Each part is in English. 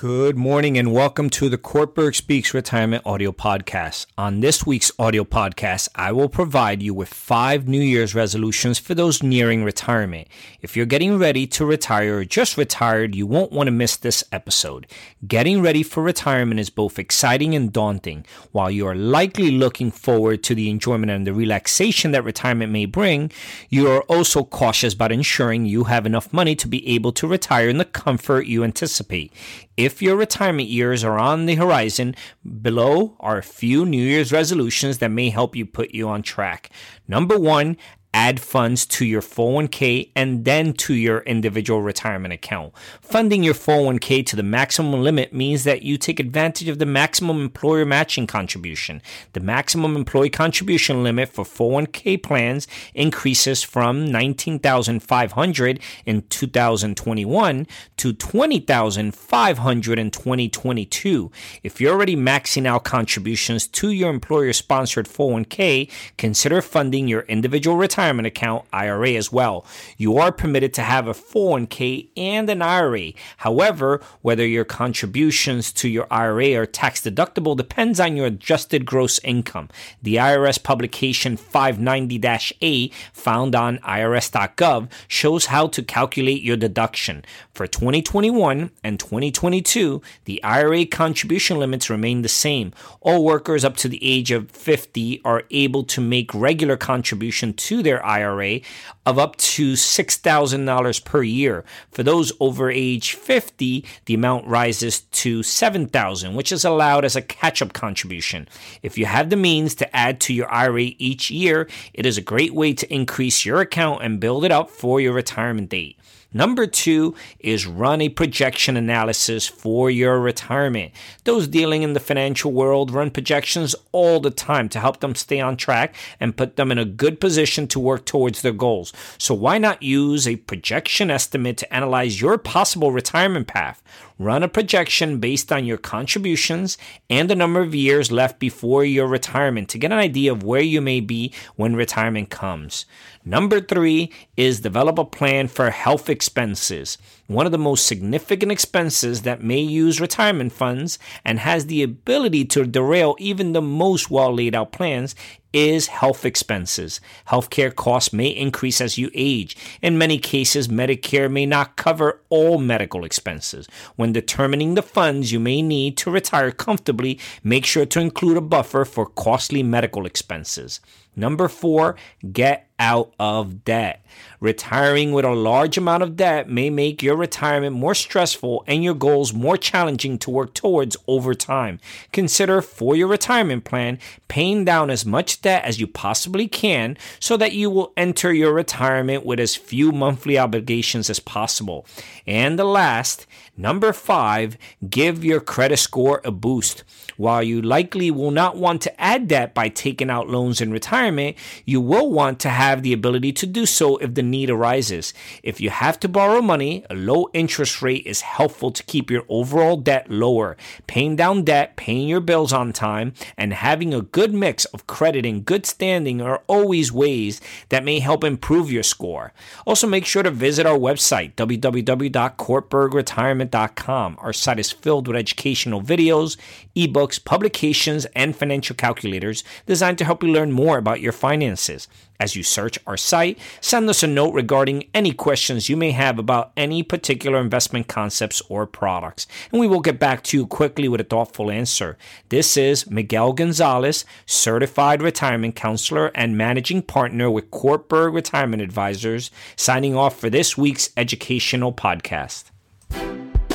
Good morning and welcome to the Kortberg Speaks Retirement Audio Podcast. On this week's audio podcast, I will provide you with five New Year's resolutions for those nearing retirement. If you're getting ready to retire or just retired, you won't want to miss this episode. Getting ready for retirement is both exciting and daunting. While you are likely looking forward to the enjoyment and the relaxation that retirement may bring, you are also cautious about ensuring you have enough money to be able to retire in the comfort you anticipate. If your retirement years are on the horizon, below are a few New Year's resolutions that may help you put you on track. Number one, add funds to your 401k and then to your individual retirement account. Funding your 401k to the maximum limit means that you take advantage of the maximum employer matching contribution. The maximum employee contribution limit for 401k plans increases from 19,500 in 2021 to 20,500 in 2022. If you're already maxing out contributions to your employer sponsored 401k, consider funding your individual retirement retirement account IRA as well. You are permitted to have a 401k and an IRA. However, whether your contributions to your IRA are tax deductible depends on your adjusted gross income. The IRS publication 590-A found on irs.gov shows how to calculate your deduction. For 2021 and 2022, the IRA contribution limits remain the same. All workers up to the age of 50 are able to make regular contribution to their IRA of up to $6,000 per year. For those over age 50, the amount rises to 7,000, which is allowed as a catch-up contribution. If you have the means to add to your IRA each year, it is a great way to increase your account and build it up for your retirement date. Number two is run a projection analysis for your retirement. Those dealing in the financial world run projections all the time to help them stay on track and put them in a good position to work towards their goals. So why not use a projection estimate to analyze your possible retirement path? Run a projection based on your contributions and the number of years left before your retirement to get an idea of where you may be when retirement comes. Number three is develop a plan for health expenses. One of the most significant expenses that may use retirement funds and has the ability to derail even the most well laid out plans is health expenses. Healthcare costs may increase as you age. In many cases, Medicare may not cover all medical expenses. When determining the funds you may need to retire comfortably, make sure to include a buffer for costly medical expenses. Number four, get out of debt. Retiring with a large amount of debt may make your retirement more stressful and your goals more challenging to work towards over time. Consider for your retirement plan paying down as much debt as you possibly can so that you will enter your retirement with as few monthly obligations as possible. And the last, number five, give your credit score a boost. While you likely will not want to add debt by taking out loans in retirement, you will want to have the ability to do so if the need arises. If you have to borrow money, a low interest rate is helpful to keep your overall debt lower. Paying down debt, paying your bills on time, and having a good mix of credit and good standing are always ways that may help improve your score. Also, make sure to visit our website, www.kortbergretirement.com. Our site is filled with educational videos, ebooks, books, publications, and financial calculators designed to help you learn more about your finances. As you search our site, send us a note regarding any questions you may have about any particular investment concepts or products, and we will get back to you quickly with a thoughtful answer. This is Miguel Gonzalez, certified retirement counselor and managing partner with Kortberg Retirement Advisors, signing off for this week's educational podcast.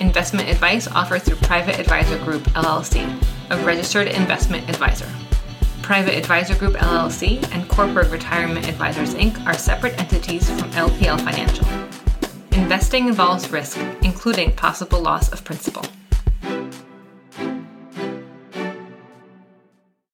Investment advice offered through Private Advisor Group LLC, a registered investment advisor. Private Advisor Group LLC and Corporate Retirement Advisors Inc. are separate entities from LPL Financial. Investing involves risk, including possible loss of principal.